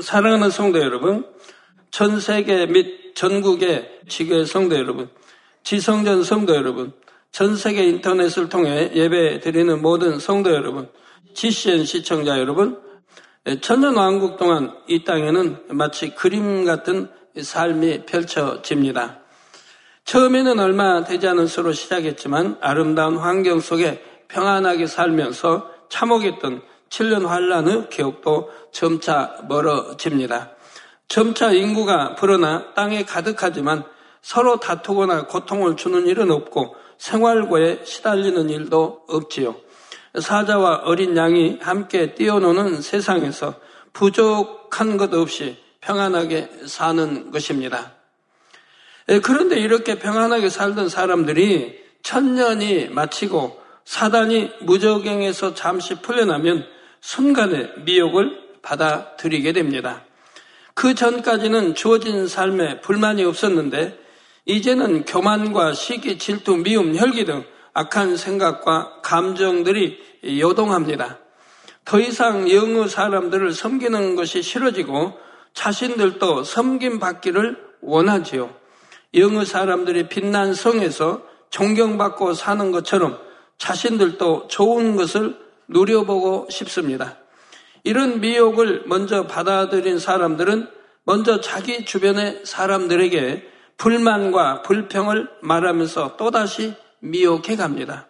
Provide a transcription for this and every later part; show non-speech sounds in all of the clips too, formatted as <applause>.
사랑하는 성도 여러분, 전 세계 및 전국의 지교의 성도 여러분, 지성전 성도 여러분, 전 세계 인터넷을 통해 예배 드리는 모든 성도 여러분, GCN 시청자 여러분, 천년 왕국 동안 이 땅에는 마치 그림 같은 삶이 펼쳐집니다. 처음에는 얼마 되지 않은 수로 시작했지만 아름다운 환경 속에 평안하게 살면서 참혹했던 7년 환란의 기억도 점차 멀어집니다. 점차 인구가 불어나 땅에 가득하지만 서로 다투거나 고통을 주는 일은 없고 생활고에 시달리는 일도 없지요. 사자와 어린 양이 함께 뛰어노는 세상에서 부족한 것 없이 평안하게 사는 것입니다. 예, 그런데 이렇게 평안하게 살던 사람들이 천년이 마치고 사단이 무적행에서 잠시 풀려나면 순간에 미혹을 받아들이게 됩니다. 그 전까지는 주어진 삶에 불만이 없었는데 이제는 교만과 시기, 질투, 미움, 혈기 등 악한 생각과 감정들이 요동합니다. 더 이상 영의 사람들을 섬기는 것이 싫어지고 자신들도 섬김 받기를 원하지요. 영의 사람들이 빛난 성에서 존경받고 사는 것처럼 자신들도 좋은 것을 누려보고 싶습니다. 이런 미혹을 먼저 받아들인 사람들은 먼저 자기 주변의 사람들에게 불만과 불평을 말하면서 또다시 미혹해 갑니다.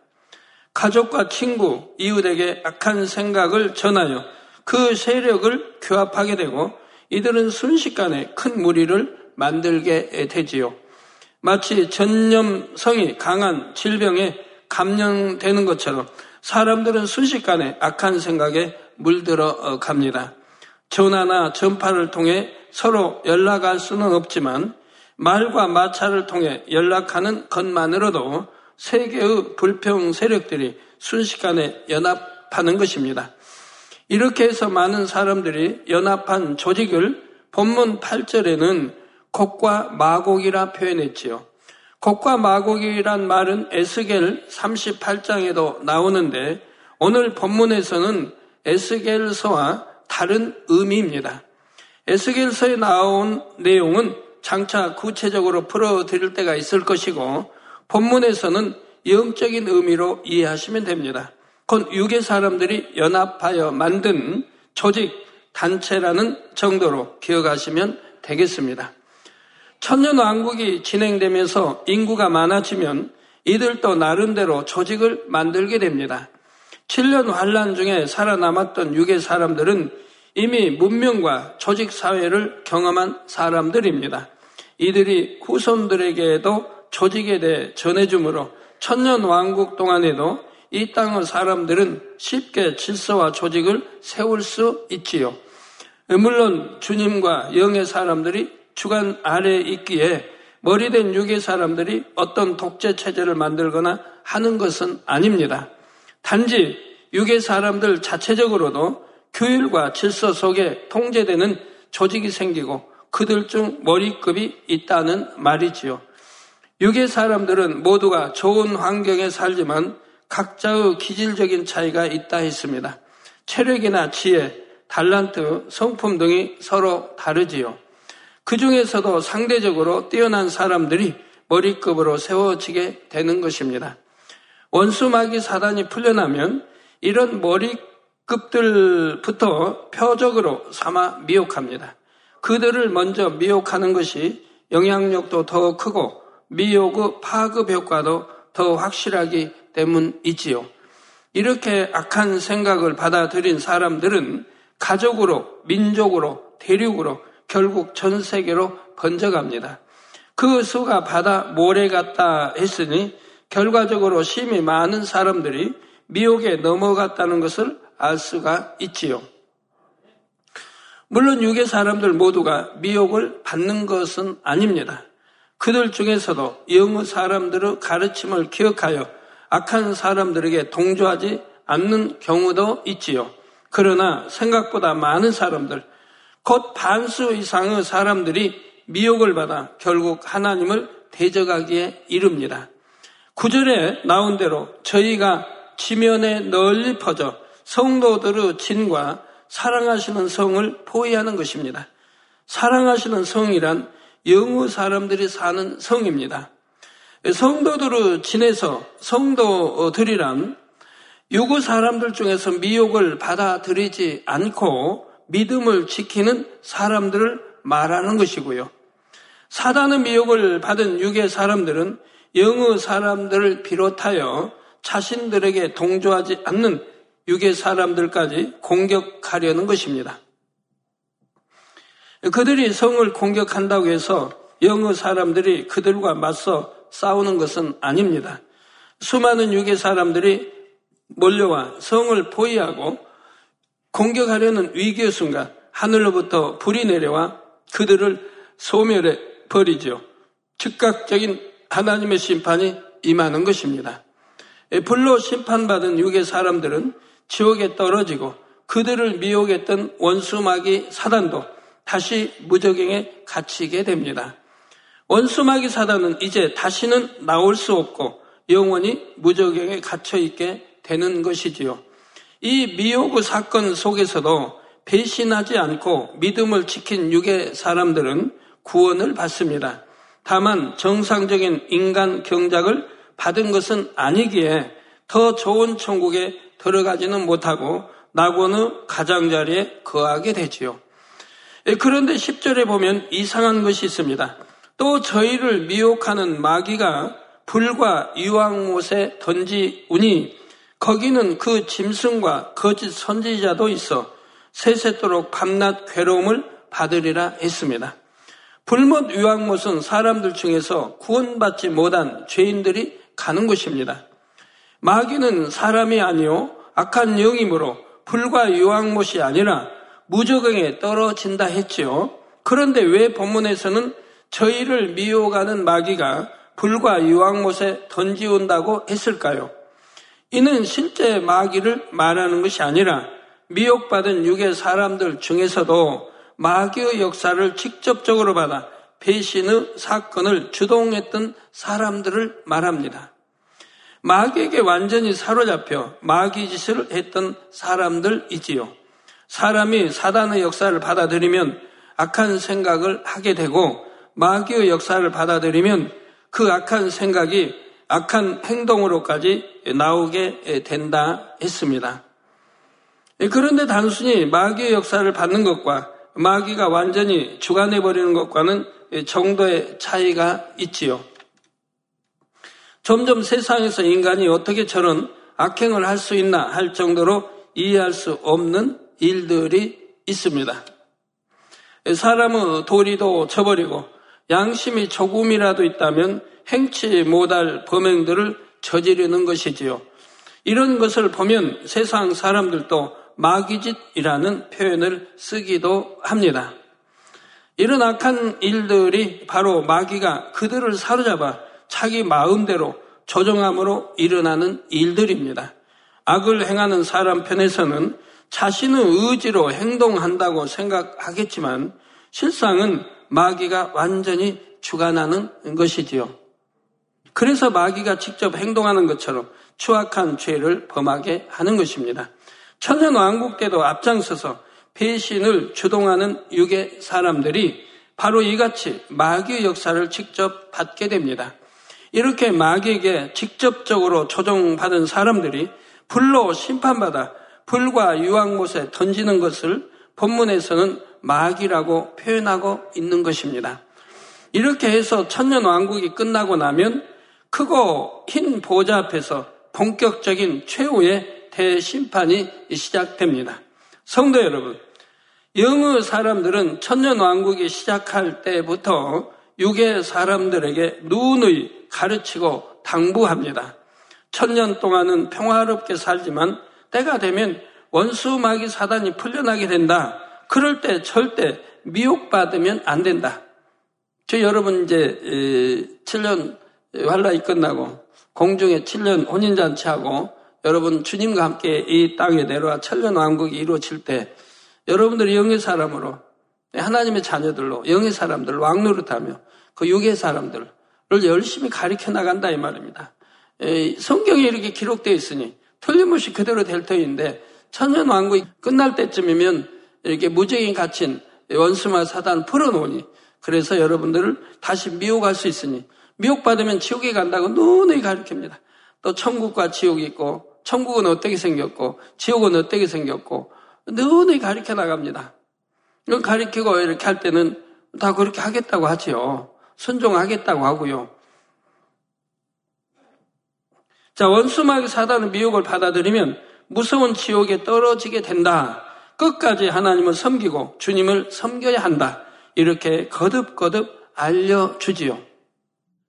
가족과 친구, 이웃에게 악한 생각을 전하여 그 세력을 규합하게 되고 이들은 순식간에 큰 무리를 만들게 되지요. 마치 전염성이 강한 질병에 감염되는 것처럼 사람들은 순식간에 악한 생각에 물들어 갑니다. 전화나 전파를 통해 서로 연락할 수는 없지만 말과 마찰을 통해 연락하는 것만으로도 세계의 불평 세력들이 순식간에 연합하는 것입니다. 이렇게 해서 많은 사람들이 연합한 조직을 본문 8절에는 곡과 마곡이라 표현했지요. 곡과 마곡이란 말은 에스겔 38장에도 나오는데 오늘 본문에서는 에스겔서와 다른 의미입니다. 에스겔서에 나온 내용은 장차 구체적으로 풀어드릴 때가 있을 것이고 본문에서는 영적인 의미로 이해하시면 됩니다. 곧 유괴 사람들이 연합하여 만든 조직, 단체라는 정도로 기억하시면 되겠습니다. 천년 왕국이 진행되면서 인구가 많아지면 이들도 나름대로 조직을 만들게 됩니다. 7년 환란 중에 살아남았던 유괴 사람들은 이미 문명과 조직 사회를 경험한 사람들입니다. 이들이 후손들에게도 조직에 대해 전해주므로 천년 왕국 동안에도 이 땅의 사람들은 쉽게 질서와 조직을 세울 수 있지요. 물론 주님과 영의 사람들이 주관 아래에 있기에 머리된 육의 사람들이 어떤 독재 체제를 만들거나 하는 것은 아닙니다. 단지 육의 사람들 자체적으로도 규율과 질서 속에 통제되는 조직이 생기고 그들 중 머리급이 있다는 말이지요. 육의 사람들은 모두가 좋은 환경에 살지만 각자의 기질적인 차이가 있다 했습니다. 체력이나 지혜, 달란트, 성품 등이 서로 다르지요. 그 중에서도 상대적으로 뛰어난 사람들이 머리급으로 세워지게 되는 것입니다. 원수 마귀 사단이 풀려나면 이런 머리급들부터 표적으로 삼아 미혹합니다. 그들을 먼저 미혹하는 것이 영향력도 더 크고 미혹의 파급 효과도 더 확실하기 때문이지요. 이렇게 악한 생각을 받아들인 사람들은 가족으로, 민족으로, 대륙으로, 결국 전 세계로 번져갑니다. 그 수가 바다 모래 같다 했으니 결과적으로 심히 많은 사람들이 미혹에 넘어갔다는 것을 알 수가 있지요. 물론 유괴 사람들 모두가 미혹을 받는 것은 아닙니다. 그들 중에서도 영의 사람들의 가르침을 기억하여 악한 사람들에게 동조하지 않는 경우도 있지요. 그러나 생각보다 많은 사람들, 곧 반수 이상의 사람들이 미혹을 받아 결국 하나님을 대적하기에 이릅니다. 구절에 나온 대로 저희가 지면에 널리 퍼져 성도들의 진과 사랑하시는 성을 포위하는 것입니다. 사랑하시는 성이란 영우 사람들이 사는 성입니다. 성도들을 지내서 성도들이란 유구 사람들 중에서 미혹을 받아들이지 않고 믿음을 지키는 사람들을 말하는 것이고요. 사단의 미혹을 받은 유괴 사람들은 영의 사람들을 비롯하여 자신들에게 동조하지 않는 유괴 사람들까지 공격하려는 것입니다. 그들이 성을 공격한다고 해서 영의 사람들이 그들과 맞서 싸우는 것은 아닙니다. 수많은 유괴 사람들이 몰려와 성을 포위하고 공격하려는 위기의 순간 하늘로부터 불이 내려와 그들을 소멸해 버리죠. 즉각적인 하나님의 심판이 임하는 것입니다. 불로 심판받은 유괴 사람들은 지옥에 떨어지고 그들을 미혹했던 원수마귀 사단도 다시 무적행에 갇히게 됩니다. 원수마귀 사단은 이제 다시는 나올 수 없고 영원히 무적행에 갇혀 있게 되는 것이지요. 이 미호구 사건 속에서도 배신하지 않고 믿음을 지킨 유괴 사람들은 구원을 받습니다. 다만 정상적인 인간 경작을 받은 것은 아니기에 더 좋은 천국에 들어가지는 못하고 낙원의 가장자리에 거하게 되지요. 예, 그런데 10절에 보면 이상한 것이 있습니다. 또 저희를 미혹하는 마귀가 불과 유황못에 던지우니 거기는 그 짐승과 거짓 선지자도 있어 세세토록 밤낮 괴로움을 받으리라 했습니다. 불못 유황못은 사람들 중에서 구원받지 못한 죄인들이 가는 곳입니다. 마귀는 사람이 아니요 악한 영이므로 불과 유황못이 아니라 무적응에 떨어진다 했지요. 그런데 왜 본문에서는 저희를 미혹하는 마귀가 불과 유황못에 던지온다고 했을까요? 이는 실제 마귀를 말하는 것이 아니라 미혹받은 육의 사람들 중에서도 마귀의 역사를 직접적으로 받아 배신의 사건을 주동했던 사람들을 말합니다. 마귀에게 완전히 사로잡혀 마귀 짓을 했던 사람들이지요. 사람이 사단의 역사를 받아들이면 악한 생각을 하게 되고 마귀의 역사를 받아들이면 그 악한 생각이 악한 행동으로까지 나오게 된다 했습니다. 그런데 단순히 마귀의 역사를 받는 것과 마귀가 완전히 주관해버리는 것과는 정도의 차이가 있지요. 점점 세상에서 인간이 어떻게 저런 악행을 할 수 있나 할 정도로 이해할 수 없는 일들이 있습니다. 사람의 도리도 저버리고 양심이 조금이라도 있다면 행치 못할 범행들을 저지르는 것이지요. 이런 것을 보면 세상 사람들도 마귀짓이라는 표현을 쓰기도 합니다. 이런 악한 일들이 바로 마귀가 그들을 사로잡아 자기 마음대로 조정함으로 일어나는 일들입니다. 악을 행하는 사람 편에서는 자신의 의지로 행동한다고 생각하겠지만 실상은 마귀가 완전히 주관하는 것이지요. 그래서 마귀가 직접 행동하는 것처럼 추악한 죄를 범하게 하는 것입니다. 천년 왕국 때도 앞장서서 배신을 주동하는 유괴 사람들이 바로 이같이 마귀의 역사를 직접 받게 됩니다. 이렇게 마귀에게 직접적으로 조종받은 사람들이 불로 심판받아 불과 유황못에 던지는 것을 본문에서는 마귀라고 표현하고 있는 것입니다. 이렇게 해서 천년 왕국이 끝나고 나면 크고 흰 보좌 앞에서 본격적인 최후의 대심판이 시작됩니다. 성도 여러분, 영의 사람들은 천년 왕국이 시작할 때부터 육의 사람들에게 누누이 가르치고 당부합니다. 천년 동안은 평화롭게 살지만 때가 되면 원수 마귀 사단이 풀려나게 된다. 그럴 때 절대 미혹받으면 안 된다. 저 여러분 이제 7년 환란이 끝나고 공중에 7년 혼인잔치하고 여러분 주님과 함께 이 땅에 내려와 천년 왕국이 이루어질 때 여러분들이 영의 사람으로 하나님의 자녀들로 영의 사람들 왕노릇하며 그 육의 사람들을 열심히 가리켜 나간다 이 말입니다. 성경에 이렇게 기록되어 있으니 틀림없이 그대로 될 터인데 천년 왕국이 끝날 때쯤이면 이렇게 무적인 갇힌 원수마 사단 풀어놓으니 그래서 여러분들을 다시 미혹할 수 있으니 미혹받으면 지옥에 간다고 눈에 가르칩니다. 또 천국과 지옥이 있고 천국은 어떻게 생겼고 지옥은 어떻게 생겼고 눈에 가르쳐 나갑니다. 이걸 가르치고 이렇게 할 때는 다 그렇게 하겠다고 하지요. 순종하겠다고 하고요. 자, 원수마귀 사단의 미혹을 받아들이면 무서운 지옥에 떨어지게 된다. 끝까지 하나님을 섬기고 주님을 섬겨야 한다. 이렇게 거듭거듭 알려주지요.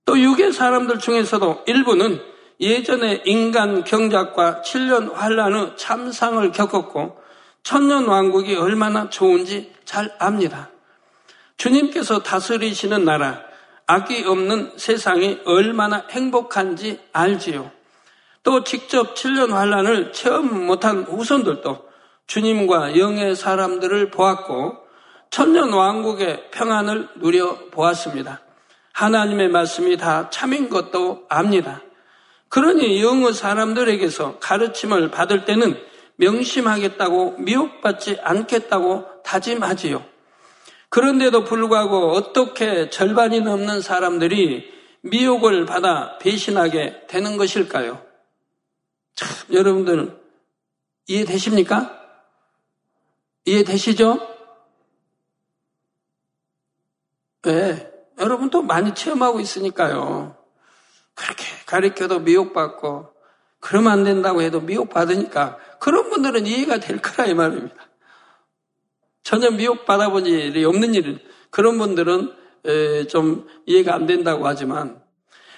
또 유괴 사람들 중에서도 일부는 예전에 인간 경작과 7년 환란의 참상을 겪었고 천년 왕국이 얼마나 좋은지 잘 압니다. 주님께서 다스리시는 나라, 악이 없는 세상이 얼마나 행복한지 알지요. 또 직접 7년 환란을 체험 못한 후손들도 주님과 영의 사람들을 보았고 천년 왕국의 평안을 누려 보았습니다. 하나님의 말씀이 다 참인 것도 압니다. 그러니 영의 사람들에게서 가르침을 받을 때는 명심하겠다고 미혹받지 않겠다고 다짐하지요. 그런데도 불구하고 어떻게 절반이 넘는 사람들이 미혹을 받아 배신하게 되는 것일까요? 참, 여러분들 이해되십니까? 이해되시죠? 네. 여러분도 많이 체험하고 있으니까요. 그렇게 가르쳐도 미혹받고, 그러면 안 된다고 해도 미혹받으니까, 그런 분들은 이해가 될 거라, 이 말입니다. 전혀 미혹받아본 일이 없는 일은, 그런 분들은 좀 이해가 안 된다고 하지만,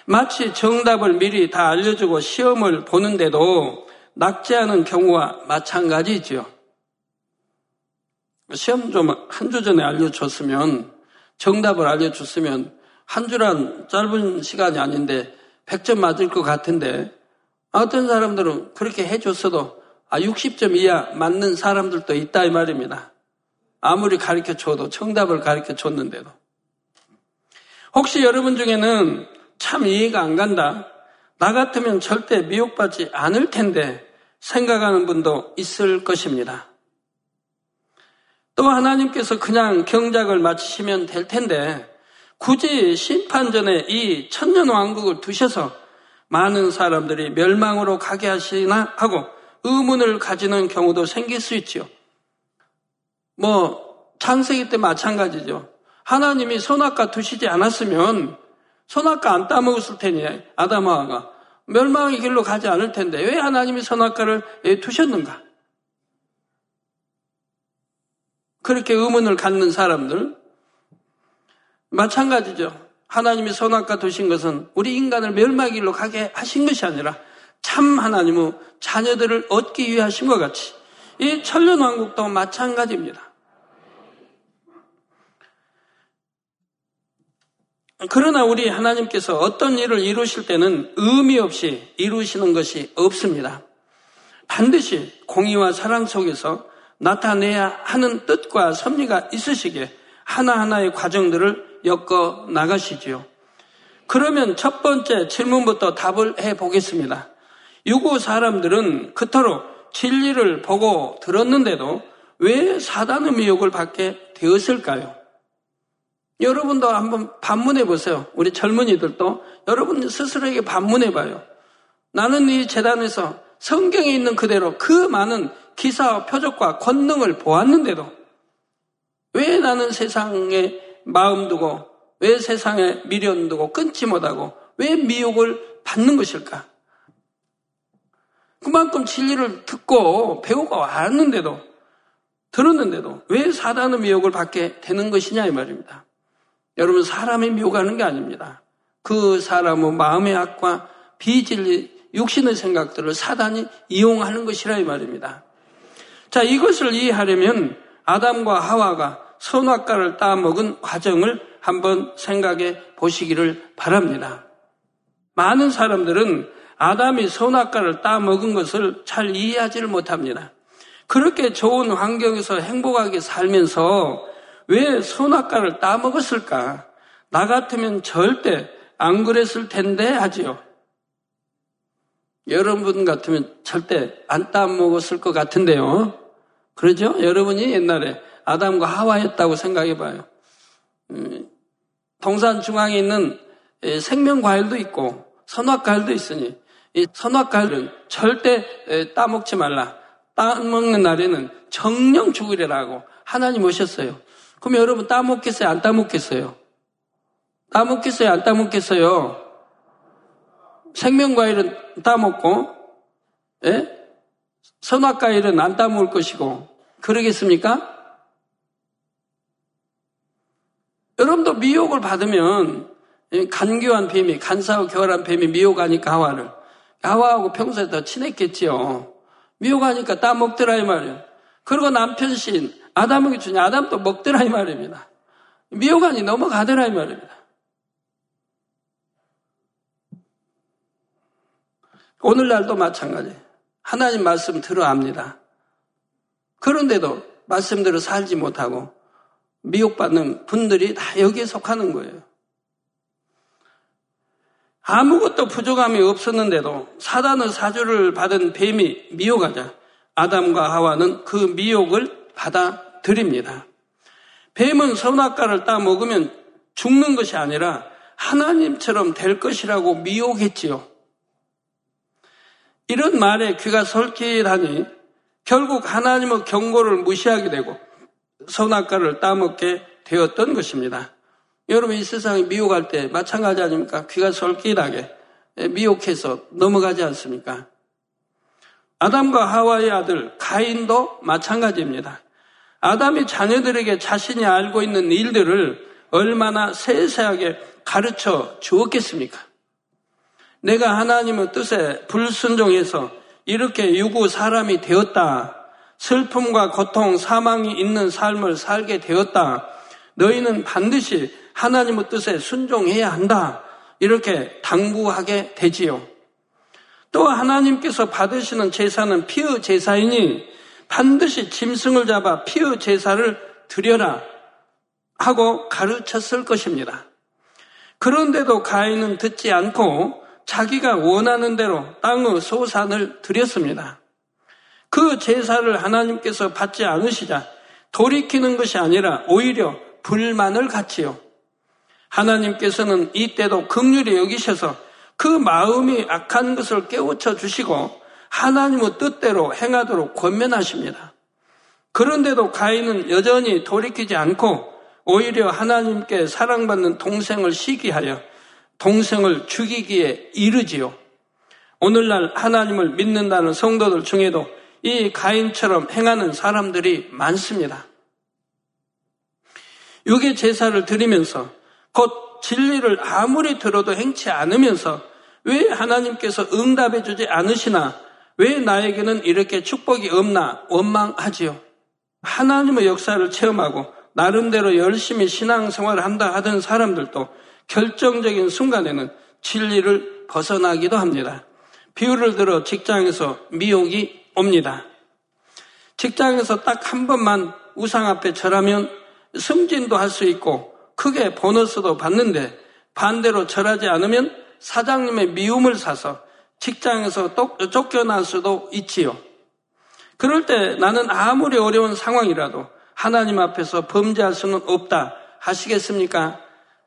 마치 정답을 미리 다 알려주고 시험을 보는데도 낙제하는 경우와 마찬가지죠. 시험 좀 한 주 전에 알려줬으면 정답을 알려줬으면 한 주란 짧은 시간이 아닌데 100점 맞을 것 같은데 어떤 사람들은 그렇게 해줬어도 아 60점 이하 맞는 사람들도 있다 이 말입니다. 아무리 가르쳐 줘도 정답을 가르쳐 줬는데도 혹시 여러분 중에는 참 이해가 안 간다. 나 같으면 절대 미혹받지 않을 텐데 생각하는 분도 있을 것입니다. 또 하나님께서 그냥 경작을 마치시면 될 텐데 굳이 심판 전에 이 천년 왕국을 두셔서 많은 사람들이 멸망으로 가게 하시나 하고 의문을 가지는 경우도 생길 수 있지요. 뭐 창세기 때 마찬가지죠. 하나님이 선악과 두시지 않았으면 선악과 안 따먹었을 테니 아담아가 멸망의 길로 가지 않을 텐데 왜 하나님이 선악과를 두셨는가? 그렇게 의문을 갖는 사람들 마찬가지죠. 하나님이 선악과 두신 것은 우리 인간을 멸망의 길로 가게 하신 것이 아니라 참 하나님의 자녀들을 얻기 위해 하신 것 같이 이 천년왕국도 마찬가지입니다. 그러나 우리 하나님께서 어떤 일을 이루실 때는 의미 없이 이루시는 것이 없습니다. 반드시 공의와 사랑 속에서 나타내야 하는 뜻과 섭리가 있으시기에 하나하나의 과정들을 엮어 나가시지요. 그러면 첫 번째 질문부터 답을 해 보겠습니다. 유고 사람들은 그토록 진리를 보고 들었는데도 왜 사단의 미혹을 받게 되었을까요? 여러분도 한번 반문해 보세요. 우리 젊은이들도 여러분 스스로에게 반문해 봐요. 나는 이 재단에서 성경에 있는 그대로 그 많은 기사와 표적과 권능을 보았는데도 왜 나는 세상에 마음 두고 왜 세상에 미련 두고 끊지 못하고 왜 미혹을 받는 것일까? 그만큼 진리를 듣고 배우고 왔는데도 들었는데도 왜 사단의 미혹을 받게 되는 것이냐 이 말입니다. 여러분 사람이 미혹하는 게 아닙니다. 그 사람의 마음의 악과 비진리 육신의 생각들을 사단이 이용하는 것이라 이 말입니다. 자, 이것을 이해하려면 아담과 하와가 선악과를 따먹은 과정을 한번 생각해 보시기를 바랍니다. 많은 사람들은 아담이 선악과를 따먹은 것을 잘 이해하지를 못합니다. 그렇게 좋은 환경에서 행복하게 살면서 왜 선악과를 따먹었을까? 나 같으면 절대 안 그랬을 텐데 하지요. 여러분 같으면 절대 안 따먹었을 것 같은데요. 그러죠? 여러분이 옛날에 아담과 하와였다고 생각해 봐요. 음, 동산 중앙에 있는 생명과일도 있고 선악과일도 있으니 이 선악과일은 절대 따먹지 말라. 따먹는 날에는 정령 죽으리라고 하나님 오셨어요. 그럼 여러분 따먹겠어요? 안 따먹겠어요? 따먹겠어요? 안 따먹겠어요? 생명과일은 따먹고, 예? 선악과일은 안 따먹을 것이고, 그러겠습니까? 여러분도 미혹을 받으면 간교한 뱀이, 간사하고 교활한 뱀이 미혹하니까 하와를. 하와하고 평소에 더 친했겠지요. 미혹하니까 따 먹더라 이 말이에요. 그리고 남편 신 아담에게 주냐 아담도 먹더라 이 말입니다. 미혹하니 넘어가더라 이 말입니다. 오늘날도 마찬가지. 하나님 말씀 들어 합니다. 그런데도 말씀대로 살지 못하고 미혹받는 분들이 다 여기에 속하는 거예요. 아무것도 부족함이 없었는데도 사단의 사주를 받은 뱀이 미혹하자 아담과 하와는 그 미혹을 받아들입니다. 뱀은 선악과를 따 먹으면 죽는 것이 아니라 하나님처럼 될 것이라고 미혹했지요. 이런 말에 귀가 설키하니 결국 하나님의 경고를 무시하게 되고 선악과를 따먹게 되었던 것입니다. 여러분 이 세상에 미혹할 때 마찬가지 아닙니까? 귀가 솔깃하게 미혹해서 넘어가지 않습니까? 아담과 하와의 아들 가인도 마찬가지입니다. 아담이 자녀들에게 자신이 알고 있는 일들을 얼마나 세세하게 가르쳐 주었겠습니까? 내가 하나님의 뜻에 불순종해서 이렇게 유구 사람이 되었다. 슬픔과 고통, 사망이 있는 삶을 살게 되었다. 너희는 반드시 하나님의 뜻에 순종해야 한다. 이렇게 당부하게 되지요. 또 하나님께서 받으시는 제사는 피의 제사이니 반드시 짐승을 잡아 피의 제사를 드려라 하고 가르쳤을 것입니다. 그런데도 가인은 듣지 않고 자기가 원하는 대로 땅의 소산을 드렸습니다. 그 제사를 하나님께서 받지 않으시자 돌이키는 것이 아니라 오히려 불만을 갖지요. 하나님께서는 이때도 극률히 여기셔서 그 마음이 악한 것을 깨우쳐 주시고 하나님의 뜻대로 행하도록 권면하십니다. 그런데도 가인은 여전히 돌이키지 않고 오히려 하나님께 사랑받는 동생을 시기하여 동생을 죽이기에 이르지요. 오늘날 하나님을 믿는다는 성도들 중에도 이 가인처럼 행하는 사람들이 많습니다. 육의 제사를 드리면서 곧 진리를 아무리 들어도 행치 않으면서 왜 하나님께서 응답해 주지 않으시나? 왜 나에게는 이렇게 축복이 없나? 원망하지요. 하나님의 역사를 체험하고 나름대로 열심히 신앙생활을 한다 하던 사람들도 결정적인 순간에는 진리를 벗어나기도 합니다. 비유를 들어 직장에서 미혹이 옵니다. 직장에서 딱 한 번만 우상 앞에 절하면 승진도 할 수 있고 크게 보너스도 받는데 반대로 절하지 않으면 사장님의 미움을 사서 직장에서 쫓겨날 수도 있지요. 그럴 때 나는 아무리 어려운 상황이라도 하나님 앞에서 범죄할 수는 없다 하시겠습니까?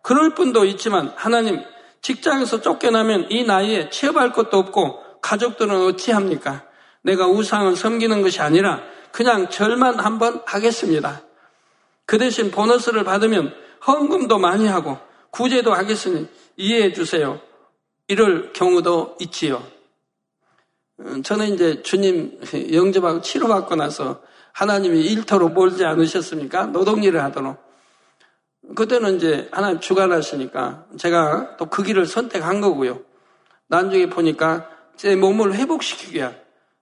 그럴 뿐도 있지만 하나님 직장에서 쫓겨나면 이 나이에 취업할 것도 없고 가족들은 어찌합니까? 내가 우상을 섬기는 것이 아니라 그냥 절만 한번 하겠습니다. 그 대신 보너스를 받으면 헌금도 많이 하고 구제도 하겠으니 이해해 주세요. 이럴 경우도 있지요. 음, 저는 이제 주님 영접하고 치료받고 나서 하나님이 일터로 몰지 않으셨습니까? 노동일을 하도록. 그때는 이제 하나님 주관하시니까 제가 또 그 길을 선택한 거고요. 나중에 보니까 제 몸을 회복시키기 위한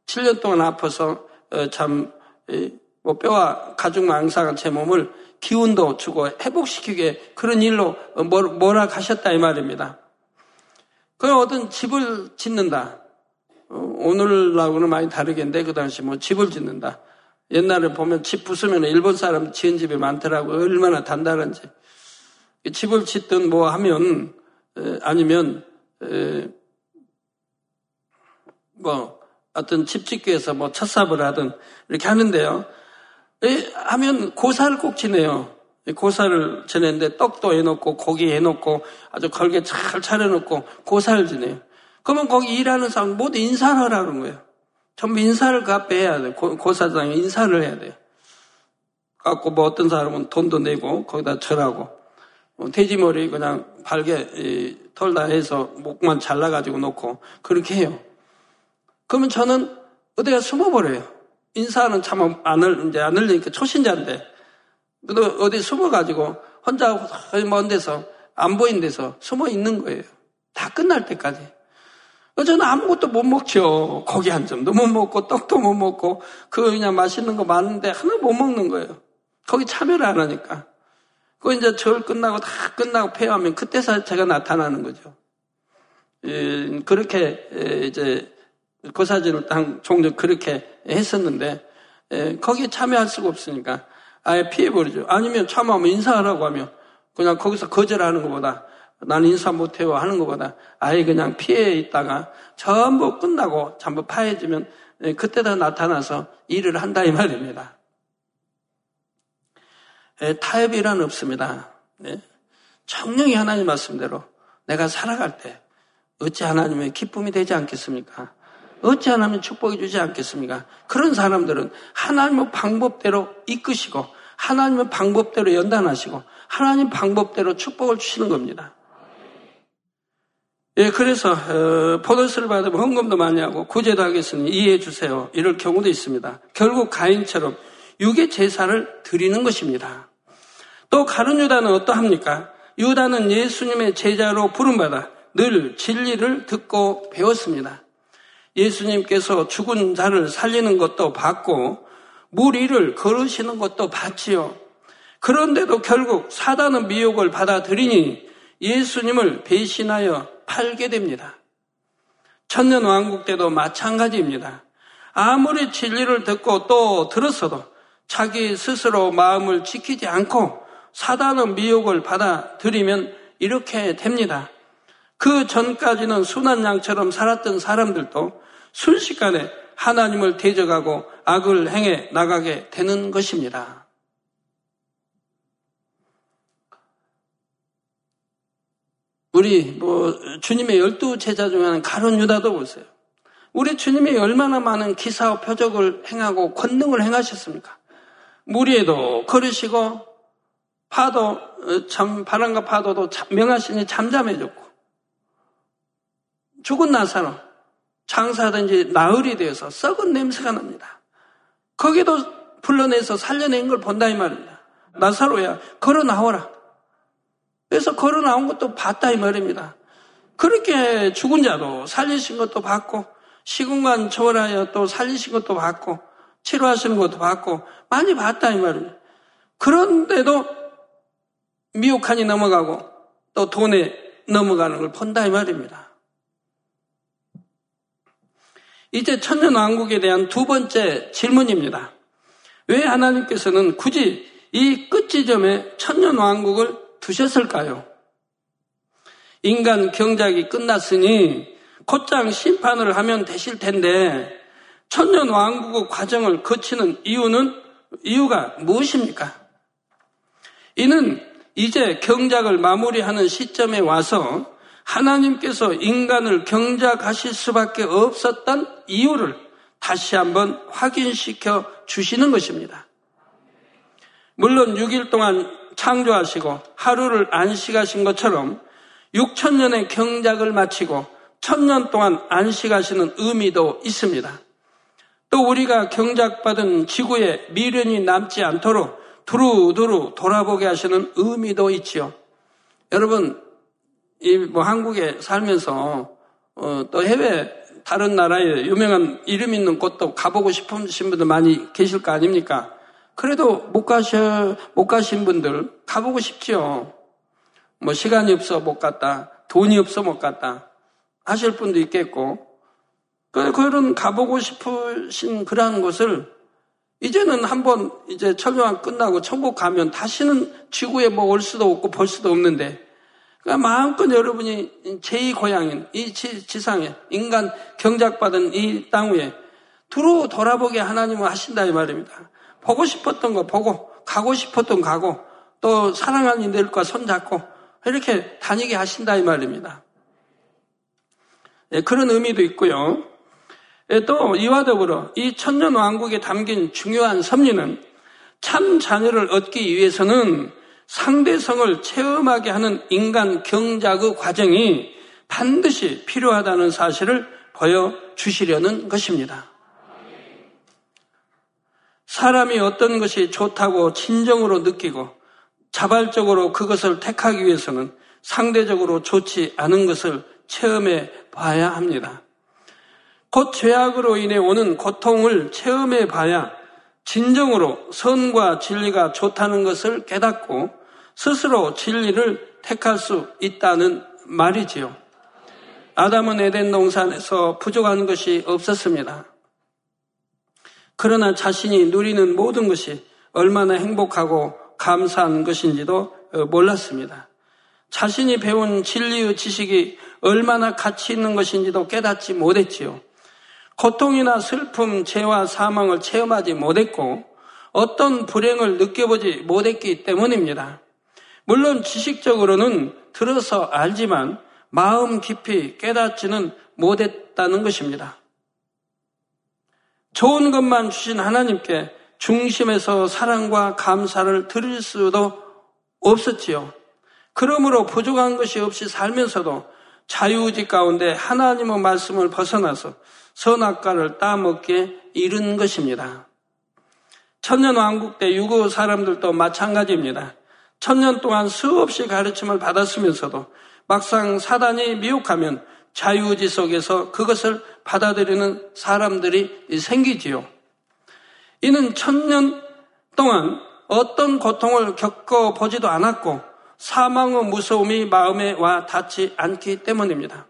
7년 동안 아파서 어, 참뭐 뼈와 가죽 망상한 제 몸을 기운도 주고 회복시키게 그런 일로 몰아 가셨다 이 말입니다. 그 어떤 집을 짓는다. 어, 오늘하고는 많이 다르겠는데 그 당시 뭐 집을 짓는다. 옛날에 보면 집 부수면 일본 사람 지은 집이 많더라고 얼마나 단단한지. 집을 짓든 뭐 하면 아니면 뭐 어떤 집 짓기 위해서 뭐 첫삽을 하든 이렇게 하는데요. 하면 고사를 꼭 지내요. 고사를 지내는데 떡도 해놓고 고기 해놓고 아주 걸게 잘 차려놓고 고사를 지내요. 그러면 거기 일하는 사람 모두 인사를 하라는 거예요. 전부 인사를 그 앞에 해야 돼요. 고, 사장에 인사를 해야 돼요. 갖고 뭐 어떤 사람은 돈도 내고 거기다 절하고 뭐 돼지머리 그냥 발게 털다 해서 목만 잘라가지고 놓고 그렇게 해요. 그러면 저는 어디가 숨어버려요. 인사는 참 안, 이제 안 흘리니까 초신자인데. 그래도 어디 숨어가지고 혼자 먼 데서 안 보인 데서 숨어 있는 거예요. 다 끝날 때까지. 저는 아무것도 못 먹죠. 고기 한 점도 못 먹고 떡도 못 먹고 그 그냥 맛있는 거 많은데 하나 못 먹는 거예요. 거기 참여를 안 하니까. 그 이제 절 끝나고 다 끝나고 폐하면 그때서 제가 나타나는 거죠. 예, 그렇게 이제 그 사진을 딱 종종 그렇게 했었는데 예, 거기에 참여할 수가 없으니까 아예 피해버리죠. 아니면 참여하면 인사하라고 하면 그냥 거기서 거절하는 것보다 나는 인사 못해요 하는 것보다 아예 그냥 피해 있다가 전부 끝나고 전부 파해지면 예, 그때 다 나타나서 일을 한다 이 말입니다. 예, 타협이란 없습니다. 예? 정령이 하나님 말씀대로 내가 살아갈 때 어찌 하나님의 기쁨이 되지 않겠습니까? 어찌 하나님 축복해 주지 않겠습니까? 그런 사람들은 하나님의 방법대로 이끄시고 하나님의 방법대로 연단하시고 하나님 방법대로 축복을 주시는 겁니다. 예, 그래서 어, 포도스를 받으면 헌금도 많이 하고 구제도 하겠으니 이해해 주세요. 이럴 경우도 있습니다. 결국 가인처럼 육의 제사를 드리는 것입니다. 또 가룟 유다는 어떠합니까? 유다는 예수님의 제자로 부름받아 늘 진리를 듣고 배웠습니다. 예수님께서 죽은 자를 살리는 것도 봤고 물 위를 걸으시는 것도 봤지요. 그런데도 결국 사단은 미혹을 받아들이니 예수님을 배신하여 팔게 됩니다. 천년 왕국 때도 마찬가지입니다. 아무리 진리를 듣고 또 들었어도 자기 스스로 마음을 지키지 않고 사단의 미혹을 받아들이면 이렇게 됩니다. 그 전까지는 순한 양처럼 살았던 사람들도 순식간에 하나님을 대적하고 악을 행해 나가게 되는 것입니다. 우리 뭐 주님의 열두 제자 중에 하는 가론 유다도 보세요. 우리 주님이 얼마나 많은 기사와 표적을 행하고 권능을 행하셨습니까? 무리에도 걸으시고 파도 참 바람과 파도도 명하시니 잠잠해졌고 죽은 나사로 장사하든지 나흘이 되어서 썩은 냄새가 납니다. 거기도 불러내서 살려낸 걸 본다 이 말입니다. 나사로야 걸어 나오라. 그래서 걸어 나온 것도 봤다 이 말입니다. 그렇게 죽은 자도 살리신 것도 봤고 시공간 초월하여 또 살리신 것도 봤고 치료하시는 것도 봤고 많이 봤다 이 말입니다. 그런데도 미혹하니 넘어가고 또 돈에 넘어가는 걸 본다 이 말입니다. 이제 천년왕국에 대한 두 번째 질문입니다. 왜 하나님께서는 굳이 이 끝지점에 천년왕국을 두셨을까요? 인간 경작이 끝났으니 곧장 심판을 하면 되실 텐데 천년 왕국의 과정을 거치는 이유는 이유가 무엇입니까? 이는 이제 경작을 마무리하는 시점에 와서 하나님께서 인간을 경작하실 수밖에 없었던 이유를 다시 한번 확인시켜 주시는 것입니다. 물론 6일 동안 창조하시고 하루를 안식하신 것처럼 6천 년의 경작을 마치고 천년 동안 안식하시는 의미도 있습니다. 또 우리가 경작받은 지구에 미련이 남지 않도록 두루두루 돌아보게 하시는 의미도 있지요. 여러분, 이 뭐 한국에 살면서 어, 또 해외 다른 나라에 유명한 이름 있는 곳도 가보고 싶으신 분들 많이 계실 거 아닙니까? 그래도 못 가셔 못 가신 분들 가보고 싶지요. 뭐 시간이 없어 못 갔다, 돈이 없어 못 갔다 하실 분도 있겠고, 그런 가보고 싶으신 그러한 곳을 이제는 한번 이제 철교가 끝나고 천국 가면 다시는 지구에 뭐 올 수도 없고 볼 수도 없는데 그러니까 마음껏 여러분이 제2 고향인 이 지 상에 인간 경작받은 이 땅 위에 두루 돌아보게 하나님은 하신다 이 말입니다. 보고 싶었던 거 보고 가고 싶었던 가고 또 사랑하는 이들과 손잡고 이렇게 다니게 하신다 이 말입니다. 예, 그런 의미도 있고요. 예, 또 이와 더불어 이 천년 왕국에 담긴 중요한 섭리는 참 자녀를 얻기 위해서는 상대성을 체험하게 하는 인간 경작의 과정이 반드시 필요하다는 사실을 보여주시려는 것입니다. 사람이 어떤 것이 좋다고 진정으로 느끼고 자발적으로 그것을 택하기 위해서는 상대적으로 좋지 않은 것을 체험해 봐야 합니다. 곧 죄악으로 인해 오는 고통을 체험해 봐야 진정으로 선과 진리가 좋다는 것을 깨닫고 스스로 진리를 택할 수 있다는 말이지요. 아담은 에덴 동산에서 부족한 것이 없었습니다. 그러나 자신이 누리는 모든 것이 얼마나 행복하고 감사한 것인지도 어, 몰랐습니다. 자신이 배운 진리의 지식이 얼마나 가치 있는 것인지도 깨닫지 못했지요. 고통이나 슬픔, 죄와 사망을 체험하지 못했고 어떤 불행을 느껴보지 못했기 때문입니다. 물론 지식적으로는 들어서 알지만 마음 깊이 깨닫지는 못했다는 것입니다. 좋은 것만 주신 하나님께 중심에서 사랑과 감사를 드릴 수도 없었지요. 그러므로 부족한 것이 없이 살면서도 자유의지 가운데 하나님의 말씀을 벗어나서 선악과를 따먹게 이른 것입니다. 천년 왕국 때 유고 사람들도 마찬가지입니다. 천년 동안 수없이 가르침을 받았으면서도 막상 사단이 미혹하면 자유의지 속에서 그것을 받아들이는 사람들이 생기지요. 이는 천년 동안 어떤 고통을 겪어보지도 않았고 사망의 무서움이 마음에 와 닿지 않기 때문입니다.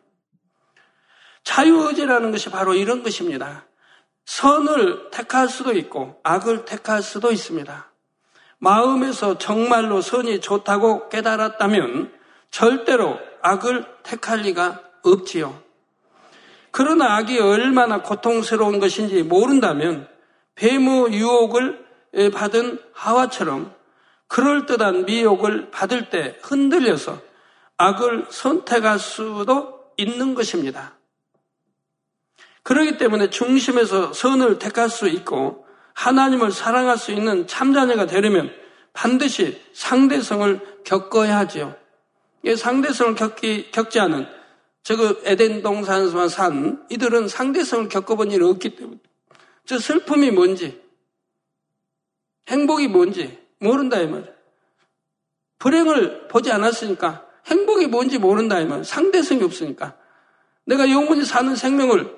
자유의지라는 것이 바로 이런 것입니다. 선을 택할 수도 있고 악을 택할 수도 있습니다. 마음에서 정말로 선이 좋다고 깨달았다면 절대로 악을 택할 리가 없지요. 그러나 악이 얼마나 고통스러운 것인지 모른다면 뱀의 유혹을 받은 하와처럼 그럴듯한 미혹을 받을 때 흔들려서 악을 선택할 수도 있는 것입니다. 그렇기 때문에 중심에서 선을 택할 수 있고 하나님을 사랑할 수 있는 참자녀가 되려면 반드시 상대성을 겪어야 하지요. 상대성을 겪기, 겪지 않은 저 에덴 동산에서만 산 이들은 상대성을 겪어본 일이 없기 때문에 저 슬픔이 뭔지 행복이 뭔지 모른다 이 말. 불행을 보지 않았으니까 행복이 뭔지 모른다 이 말. 상대성이 없으니까 내가 영원히 사는 생명을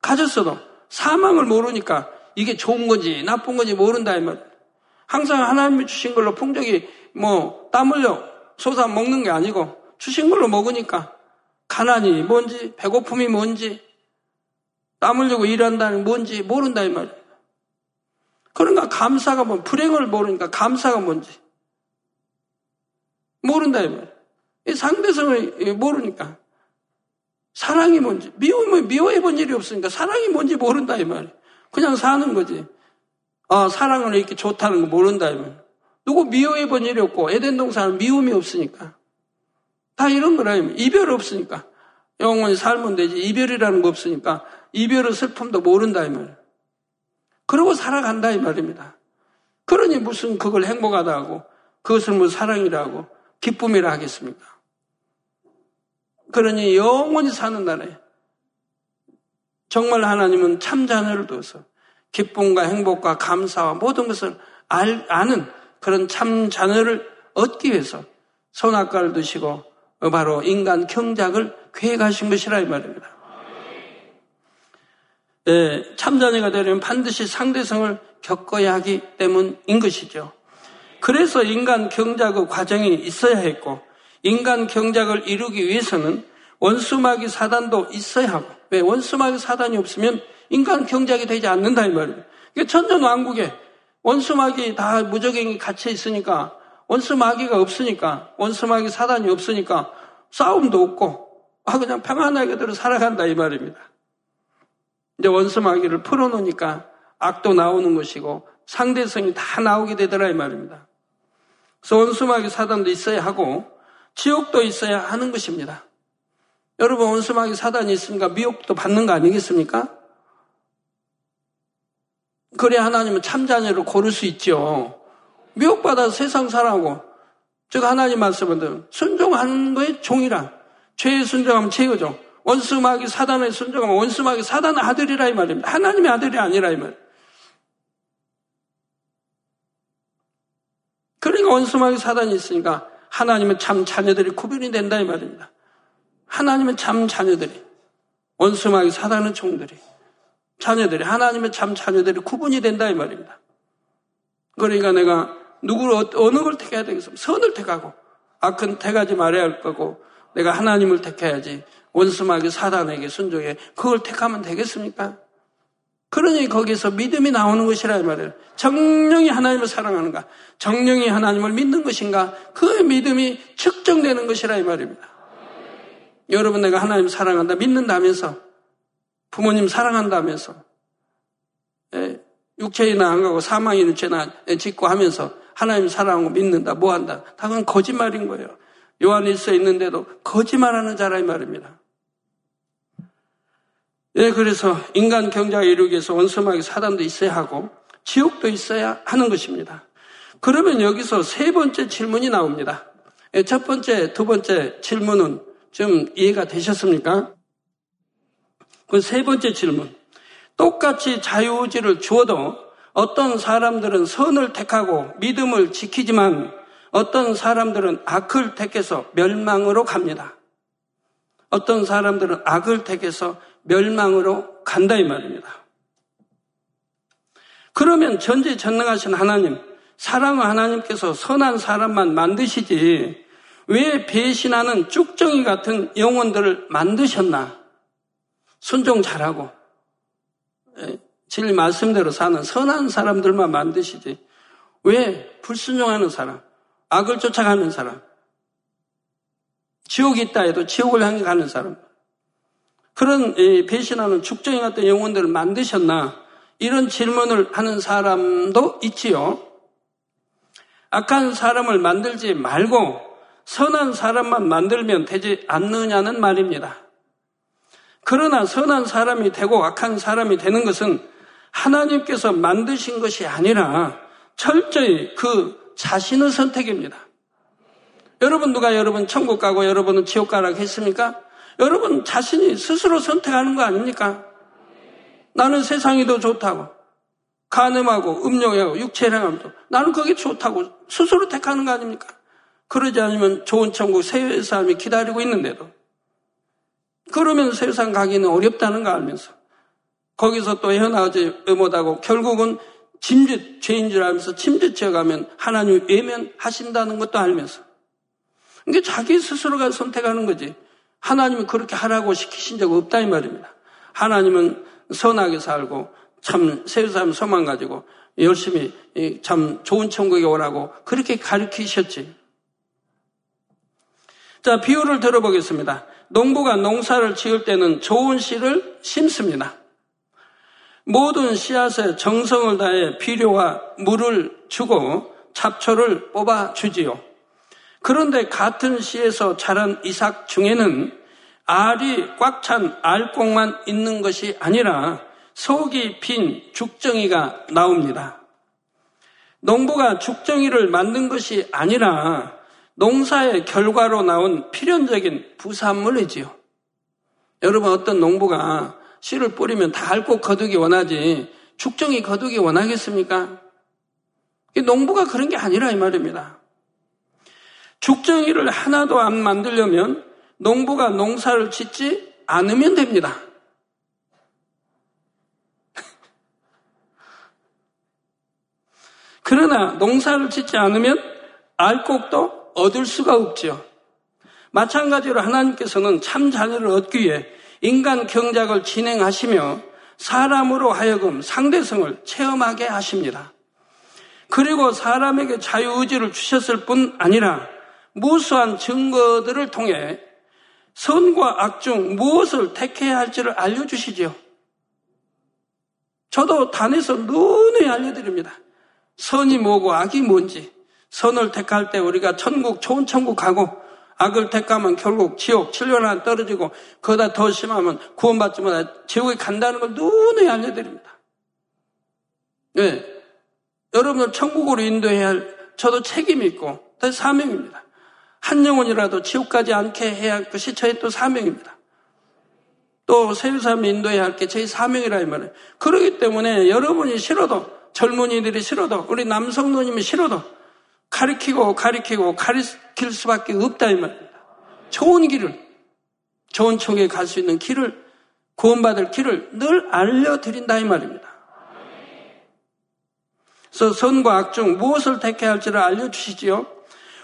가졌어도 사망을 모르니까 이게 좋은 건지 나쁜 건지 모른다 이 말. 항상 하나님이 주신 걸로 풍족이 뭐 땀 흘려 솟아 먹는 게 아니고 주신 걸로 먹으니까 가난이 뭔지 배고픔이 뭔지 땀 흘리고 일한다는 뭔지 모른다 이 말이에요. 그러니까 감사가 뭐 불행을 모르니까 감사가 뭔지 모른다 이 말이에요. 이 상대성을 모르니까 사랑이 뭔지, 미움을 미워해 본 일이 없으니까 사랑이 뭔지 모른다, 이 말. 그냥 사는 거지. 아, 사랑을 이렇게 좋다는 거 모른다, 이 말. 누구 미워해 본 일이 없고, 에덴 동산은 미움이 없으니까. 다 이런 거라, 이별 없으니까. 영원히 살면 되지. 이별이라는 거 없으니까. 이별의 슬픔도 모른다, 이 말. 그러고 살아간다, 이 말입니다. 그러니 무슨 그걸 행복하다 고 그것을 뭐 사랑이라고, 기쁨이라 하겠습니까? 그러니 영원히 사는 날에 정말 하나님은 참 자녀를 둬서 기쁨과 행복과 감사와 모든 것을 알, 아는 그런 참 자녀를 얻기 위해서 선악과를 드시고 바로 인간 경작을 계획하신 것이라 이 말입니다. 예, 참자녀가 되려면 반드시 상대성을 겪어야 하기 때문인 것이죠. 그래서 인간 경작의 과정이 있어야 했고 인간 경작을 이루기 위해서는 원수마귀 사단도 있어야 하고 왜 원수마귀 사단이 없으면 인간 경작이 되지 않는다 이 말이에요. 천년 왕국에 원수마귀 다 무적행이 갇혀 있으니까 원수 마귀가 없으니까, 원수 마귀 사단이 없으니까 싸움도 없고, 아, 그냥 평안하게 들어 살아간다, 이 말입니다. 이제 원수 마귀를 풀어놓으니까 악도 나오는 것이고, 상대성이 다 나오게 되더라, 이 말입니다. 그래서 원수 마귀 사단도 있어야 하고, 지옥도 있어야 하는 것입니다. 여러분, 원수 마귀 사단이 있으니까 미혹도 받는 거 아니겠습니까? 그래 하나님은 참자녀를 고를 수 있죠. 미혹받아서 세상 살아고, 즉 하나님 말씀은 순종하는 거에 종이라. 죄에 순종하면 죄의죠. 원수마귀 사단에 순종하면 원수마귀 사단의 아들이라 이 말입니다. 하나님의 아들이 아니라 이 말. 그러니까 원수마귀 사단이 있으니까 하나님은 참 자녀들이 구별이 된다 이 말입니다. 하나님은 참 자녀들이 원수마귀 사단의 종들이 자녀들이 하나님의 참 자녀들이 구분이 된다 이 말입니다. 그러니까 내가 누구를 어느 걸 택해야 되겠습니까? 선을 택하고 악은 택하지 말아야 할 거고 내가 하나님을 택해야지 원수마귀 사단에게 순종해 그걸 택하면 되겠습니까? 그러니 거기서 믿음이 나오는 것이라 이 말이에요. 정령이 하나님을 사랑하는가? 정령이 하나님을 믿는 것인가? 그 믿음이 측정되는 것이라 이 말입니다. 여러분 내가 하나님 사랑한다 믿는다면서 부모님 사랑한다면서 예, 육체이나 안 가고 사망이 육체나 짓고 하면서 하나님 사랑하고 믿는다 뭐 한다 다 그건 거짓말인 거예요. 요한일서에 있는데도 거짓말하는 자라 이 말입니다. 예, 그래서 인간 경자에 이루기 위해서 원수마귀 사단도 있어야 하고 지옥도 있어야 하는 것입니다. 그러면 여기서 세 번째 질문이 나옵니다. 예, 첫 번째, 두 번째 질문은 좀 이해가 되셨습니까? 그 세 번째 질문. 똑같이 자유의지를 주어도 어떤 사람들은 선을 택하고 믿음을 지키지만 어떤 사람들은 악을 택해서 멸망으로 갑니다. 어떤 사람들은 악을 택해서 멸망으로 간다 이 말입니다. 그러면 전지전능하신 하나님, 사랑의 하나님께서 선한 사람만 만드시지 왜 배신하는 쭉정이 같은 영혼들을 만드셨나? 순종 잘하고 예, 진리 말씀대로 사는 선한 사람들만 만드시지 왜 불순종하는 사람, 악을 쫓아가는 사람, 지옥이 있다 해도 지옥을 향해 가는 사람, 그런 배신하는 죽정이 같은 영혼들을 만드셨나? 이런 질문을 하는 사람도 있지요. 악한 사람을 만들지 말고 선한 사람만 만들면 되지 않느냐는 말입니다. 그러나 선한 사람이 되고 악한 사람이 되는 것은 하나님께서 만드신 것이 아니라 철저히 그 자신의 선택입니다. 여러분 누가 여러분 천국 가고 여러분은 지옥 가라고 했습니까? 여러분 자신이 스스로 선택하는 거 아닙니까? 나는 세상이 더 좋다고. 간음하고 음욕하고 육체행함도 나는 그게 좋다고 스스로 택하는 거 아닙니까? 그러지 않으면 좋은 천국 세외 사람이 기다리고 있는데도 그러면 세상 가기는 어렵다는 거 알면서 거기서 또 헤어나오지 못하고 결국은 짐짓 죄인 줄 알면서 침짓해 가면 하나님 외면하신다는 것도 알면서 이게 자기 스스로가 선택하는 거지 하나님은 그렇게 하라고 시키신 적 없다 이 말입니다. 하나님은 선하게 살고 참 세상 소망 가지고 열심히 참 좋은 천국에 오라고 그렇게 가르치셨지. 자, 비유를 들어보겠습니다. 농부가 농사를 지을 때는 좋은 씨를 심습니다. 모든 씨앗에 정성을 다해 비료와 물을 주고 잡초를 뽑아 주지요. 그런데 같은 시에서 자란 이삭 중에는 알이 꽉 찬 알콩만 있는 것이 아니라 속이 빈 죽정이가 나옵니다. 농부가 죽정이를 만든 것이 아니라 농사의 결과로 나온 필연적인 부산물이지요. 여러분 어떤 농부가 씨를 뿌리면 다 알곡 거두기 원하지 죽정이 거두기 원하겠습니까? 농부가 그런 게 아니라 이 말입니다. 죽정이를 하나도 안 만들려면 농부가 농사를 짓지 않으면 됩니다. <laughs> 그러나 농사를 짓지 않으면 알곡도 얻을 수가 없지요. 마찬가지로 하나님께서는 참 자녀를 얻기 위해 인간 경작을 진행하시며 사람으로 하여금 상대성을 체험하게 하십니다. 그리고 사람에게 자유의지를 주셨을 뿐 아니라 무수한 증거들을 통해 선과 악 중 무엇을 택해야 할지를 알려주시지요. 저도 단에서 누누이 알려드립니다. 선이 뭐고 악이 뭔지. 선을 택할 때 우리가 천국, 좋은 천국 가고 악을 택하면 결국 지옥, 7년 안 떨어지고 그보다 더 심하면 구원받지 못해 지옥에 간다는 걸 누누이 알려드립니다. 네. 여러분을 천국으로 인도해야 할 저도 책임이 있고 또 사명입니다. 한 영혼이라도 지옥 가지 않게 해야 할 것이 저의 또 사명입니다. 또 세유사람 인도해야 할 게 저희 사명이라 이 말이에요. 그러기 때문에 여러분이 싫어도 젊은이들이 싫어도 우리 남성 누님이 싫어도 가리키고 가리키고 가리킬 수밖에 없다 이 말입니다. 좋은 길을 좋은 총에 갈 수 있는 길을 구원받을 길을 늘 알려드린다 이 말입니다. 그래서 선과 악 중 무엇을 택해야 할지를 알려주시지요.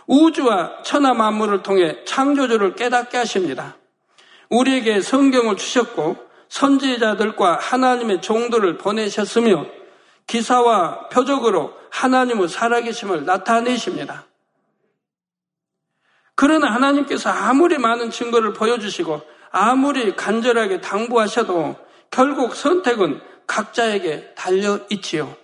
우주와 천하 만물을 통해 창조주를 깨닫게 하십니다. 우리에게 성경을 주셨고 선지자들과 하나님의 종들을 보내셨으며 기사와 표적으로 하나님의 살아계심을 나타내십니다. 그러나 하나님께서 아무리 많은 증거를 보여주시고 아무리 간절하게 당부하셔도 결국 선택은 각자에게 달려 있지요.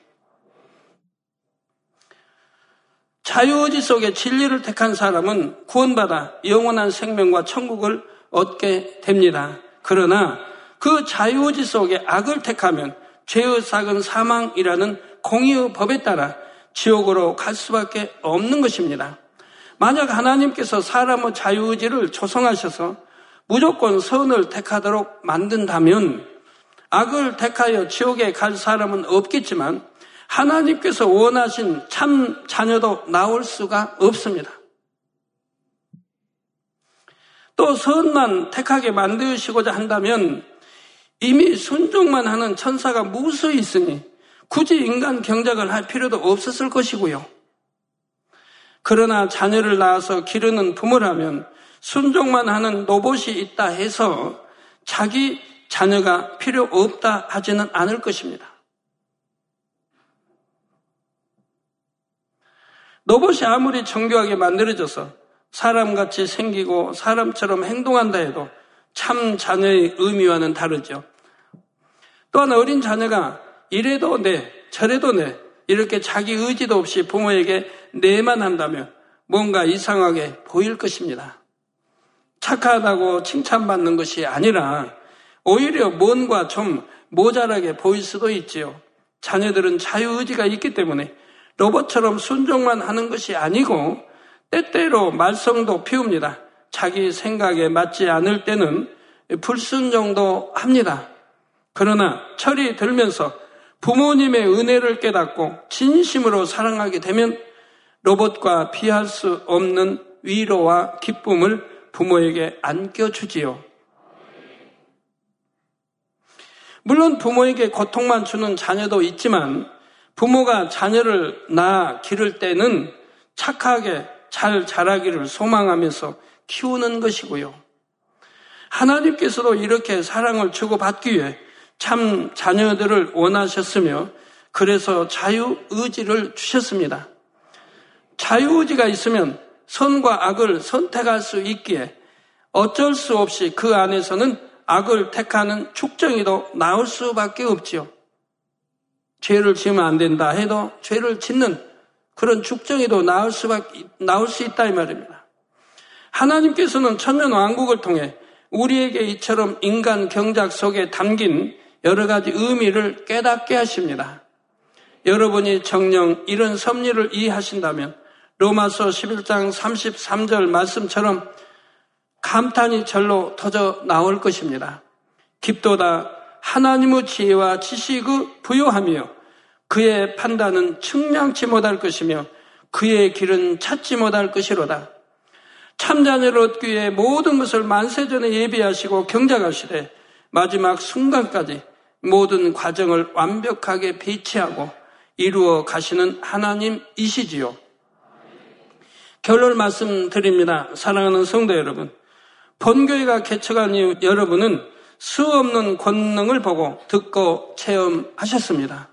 자유의지 속에 진리를 택한 사람은 구원받아 영원한 생명과 천국을 얻게 됩니다. 그러나 그 자유의지 속에 악을 택하면 죄의 삭은 사망이라는 공의의 법에 따라 지옥으로 갈 수밖에 없는 것입니다. 만약 하나님께서 사람의 자유의지를 조성하셔서 무조건 선을 택하도록 만든다면 악을 택하여 지옥에 갈 사람은 없겠지만 하나님께서 원하신 참 자녀도 나올 수가 없습니다. 또 선만 택하게 만드시고자 한다면 이미 순종만 하는 천사가 무수히 있으니 굳이 인간 경작을 할 필요도 없었을 것이고요. 그러나 자녀를 낳아서 기르는 부모라면 순종만 하는 로봇이 있다 해서 자기 자녀가 필요 없다 하지는 않을 것입니다. 로봇이 아무리 정교하게 만들어져서 사람같이 생기고 사람처럼 행동한다 해도 참 자녀의 의미와는 다르죠. 또한 어린 자녀가 이래도 내, 저래도 내, 이렇게 자기 의지도 없이 부모에게 내만 한다면 뭔가 이상하게 보일 것입니다. 착하다고 칭찬받는 것이 아니라 오히려 뭔가 좀 모자라게 보일 수도 있지요. 자녀들은 자유의지가 있기 때문에 로봇처럼 순종만 하는 것이 아니고 때때로 말썽도 피웁니다. 자기 생각에 맞지 않을 때는 불순종도 합니다. 그러나 철이 들면서 부모님의 은혜를 깨닫고 진심으로 사랑하게 되면 로봇과 비할 수 없는 위로와 기쁨을 부모에게 안겨주지요. 물론 부모에게 고통만 주는 자녀도 있지만 부모가 자녀를 낳아 기를 때는 착하게 잘 자라기를 소망하면서 키우는 것이고요. 하나님께서도 이렇게 사랑을 주고받기 위해 참 자녀들을 원하셨으며 그래서 자유 의지를 주셨습니다. 자유 의지가 있으면 선과 악을 선택할 수 있기에 어쩔 수 없이 그 안에서는 악을 택하는 축정이도 나올 수밖에 없지요. 죄를 지으면 안 된다 해도 죄를 짓는 그런 축정이도 나올 수밖에, 나올 수 있다 이 말입니다. 하나님께서는 천년 왕국을 통해 우리에게 이처럼 인간 경작 속에 담긴 여러 가지 의미를 깨닫게 하십니다. 여러분이 정령 이런 섭리를 이해하신다면 로마서 11장 33절 말씀처럼 감탄이 절로 터져 나올 것입니다. 깊도다 하나님의 지혜와 지식의 부요하며 그의 판단은 측량치 못할 것이며 그의 길은 찾지 못할 것이로다. 참자녀를 얻기 위해 모든 것을 만세전에 예비하시고 경작하시되 마지막 순간까지 모든 과정을 완벽하게 배치하고 이루어 가시는 하나님이시지요. 결론 말씀드립니다. 사랑하는 성도 여러분. 본교회가 개척한 이후 여러분은 수 없는 권능을 보고 듣고 체험하셨습니다.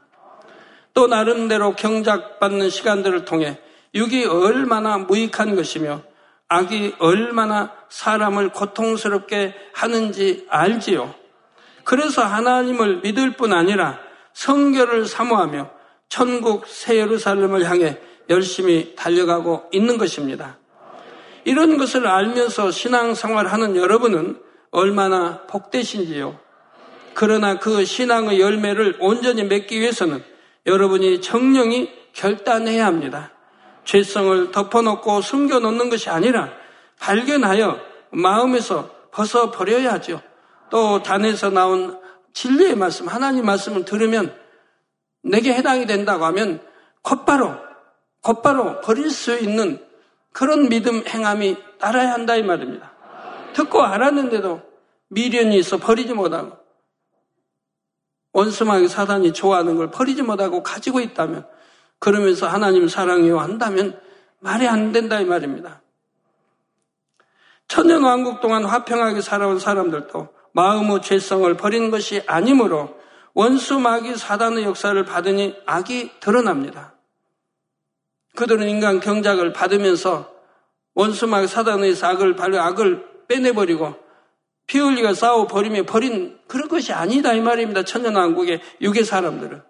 또 나름대로 경작받는 시간들을 통해 육이 얼마나 무익한 것이며 악이 얼마나 사람을 고통스럽게 하는지 알지요. 그래서 하나님을 믿을 뿐 아니라 성결을 사모하며 천국 새 예루살렘을 향해 열심히 달려가고 있는 것입니다. 이런 것을 알면서 신앙생활하는 여러분은 얼마나 복되신지요. 그러나 그 신앙의 열매를 온전히 맺기 위해서는 여러분이 정령이 결단해야 합니다. 죄성을 덮어놓고 숨겨놓는 것이 아니라 발견하여 마음에서 벗어버려야죠. 또 단에서 나온 진리의 말씀, 하나님 말씀을 들으면 내게 해당이 된다고 하면 곧바로, 곧바로 버릴 수 있는 그런 믿음 행함이 따라야 한다 이 말입니다. 듣고 알았는데도 미련이 있어 버리지 못하고 원수마귀 사단이 좋아하는 걸 버리지 못하고 가지고 있다면 그러면서 하나님 사랑해요 한다면 말이 안 된다 이 말입니다. 천년 왕국 동안 화평하게 살아온 사람들도 마음의 죄성을 버린 것이 아니므로 원수 마귀 사단의 역사를 받으니 악이 드러납니다. 그들은 인간 경작을 받으면서 원수 마귀 사단의 악을 악을 빼내버리고 피 흘리가 싸워 버리며 버린 그런 것이 아니다 이 말입니다. 천년왕국의 육의 사람들은.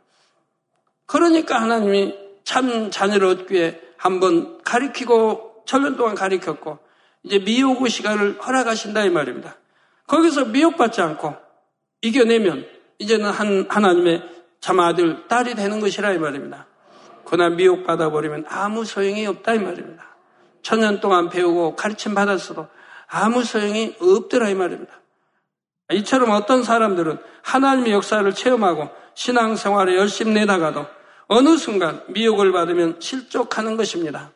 그러니까 하나님이 참 자녀를 얻기에 한번 가리키고 천년 동안 가리켰고 이제 미혹의 시간을 허락하신다 이 말입니다. 거기서 미혹받지 않고 이겨내면 이제는 한 하나님의 참 아들 딸이 되는 것이라 이 말입니다. 그러나 미혹받아 버리면 아무 소용이 없다 이 말입니다. 천년 동안 배우고 가르침 받았어도 아무 소용이 없더라 이 말입니다. 이처럼 어떤 사람들은 하나님의 역사를 체험하고 신앙생활에 열심히 내다가도 어느 순간 미혹을 받으면 실족하는 것입니다.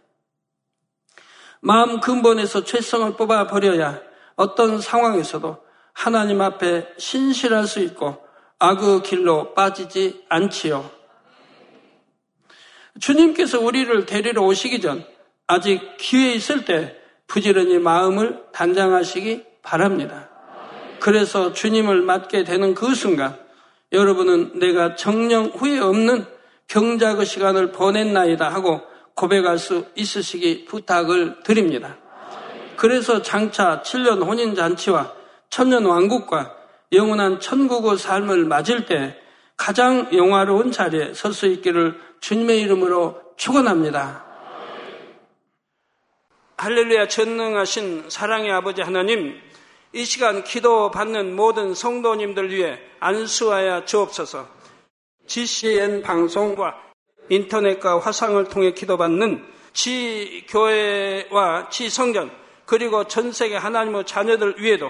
마음 근본에서 죄성을 뽑아 버려야 어떤 상황에서도 하나님 앞에 신실할 수 있고 악의 길로 빠지지 않지요. 주님께서 우리를 데리러 오시기 전 아직 기회 있을 때 부지런히 마음을 단장하시기 바랍니다. 그래서 주님을 맞게 되는 그 순간 여러분은 내가 정령 후회 없는 경작의 시간을 보냈나이다 하고 고백할 수 있으시기 부탁을 드립니다. 그래서 장차 7년 혼인잔치와 천년 왕국과 영원한 천국의 삶을 맞을 때 가장 영화로운 자리에 설 수 있기를 주님의 이름으로 축원합니다. 할렐루야 전능하신 사랑의 아버지 하나님 이 시간 기도 받는 모든 성도님들 위해 안수하여 주옵소서 GCN 방송과 인터넷과 화상을 통해 기도받는 지 교회와 지 성전 그리고 전 세계 하나님의 자녀들 위에도